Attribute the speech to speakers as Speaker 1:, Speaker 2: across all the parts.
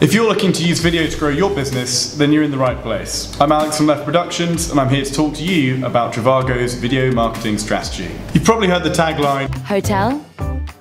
Speaker 1: If you're looking to use video to grow your business, then you're in the right place. I'm Alex from Left Productions, and I'm here to talk to you about Trivago's video marketing strategy. You've probably heard the tagline
Speaker 2: Hotel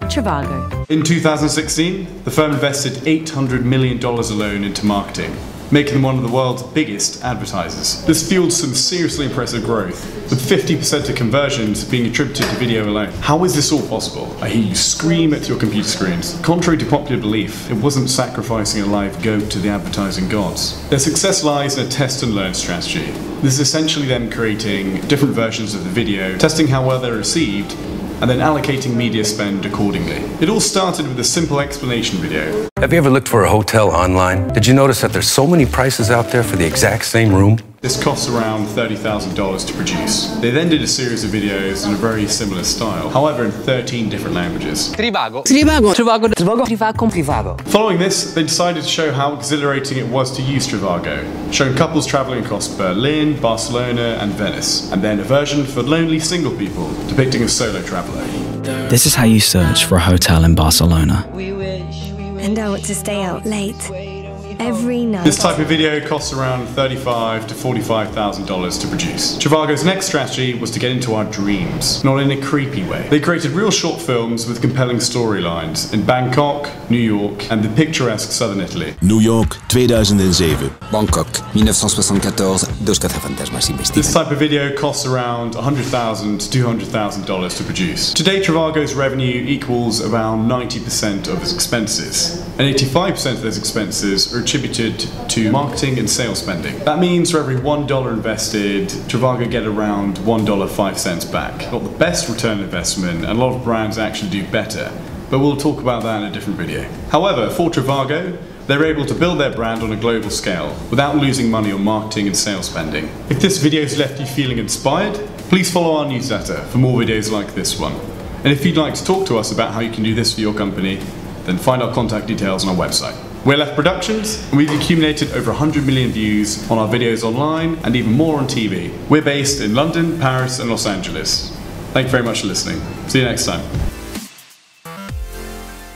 Speaker 2: Trivago.
Speaker 1: In 2016, the firm invested $800 million alone into marketing, making them one of the world's biggest advertisers. This fueled some seriously impressive growth, with 50% of conversions being attributed to video alone. How is this all possible? I hear you scream at your computer screens. Contrary to popular belief, it wasn't sacrificing a live goat to the advertising gods. Their success lies in a test and learn strategy. This is essentially them creating different versions of the video, testing how well they're received, and then allocating media spend accordingly. It all started with a simple explanation video.
Speaker 3: Have you ever looked for a hotel online? Did you notice that there's so many prices out there for the exact same room?
Speaker 1: This costs around $30,000 to produce. They then did a series of videos in a very similar style, however in 13 different languages.
Speaker 4: Trivago. Trivago. Trivago.
Speaker 2: Trivago. Trivago. Trivago.
Speaker 1: Following this, they decided to show how exhilarating it was to use Trivago, showing couples traveling across Berlin, Barcelona, and Venice, and then a version for lonely single people, depicting a solo traveler.
Speaker 5: This is how you search for a hotel in Barcelona.
Speaker 6: And I want to stay out late. Every night.
Speaker 1: This type of video costs around 35 to $45,000 to produce. Trivago's next strategy was to get into our dreams, not in a creepy way. They created real short films with compelling storylines in Bangkok, New York, and the picturesque southern Italy.
Speaker 7: New York 2007.
Speaker 4: Bangkok, 1974, dos cazafantasmas
Speaker 1: This type of video costs around 100,000 to $200,000 to produce. Today, Trivago's revenue equals around 90% of its expenses, and 85% of those expenses are attributed to marketing and sales spending. That means for every $1 invested, Trivago get around $1.05 back. Got the best return on investment, and a lot of brands actually do better, but we'll talk about that in a different video. However, for Trivago, they're able to build their brand on a global scale without losing money on marketing and sales spending. If this video's left you feeling inspired, please follow our newsletter for more videos like this one. And if you'd like to talk to us about how you can do this for your company, then find our contact details on our website. We're Left Productions, and we've accumulated over 100 million views on our videos online and even more on TV. We're based in London, Paris, and Los Angeles. Thank you very much for listening. See you next time.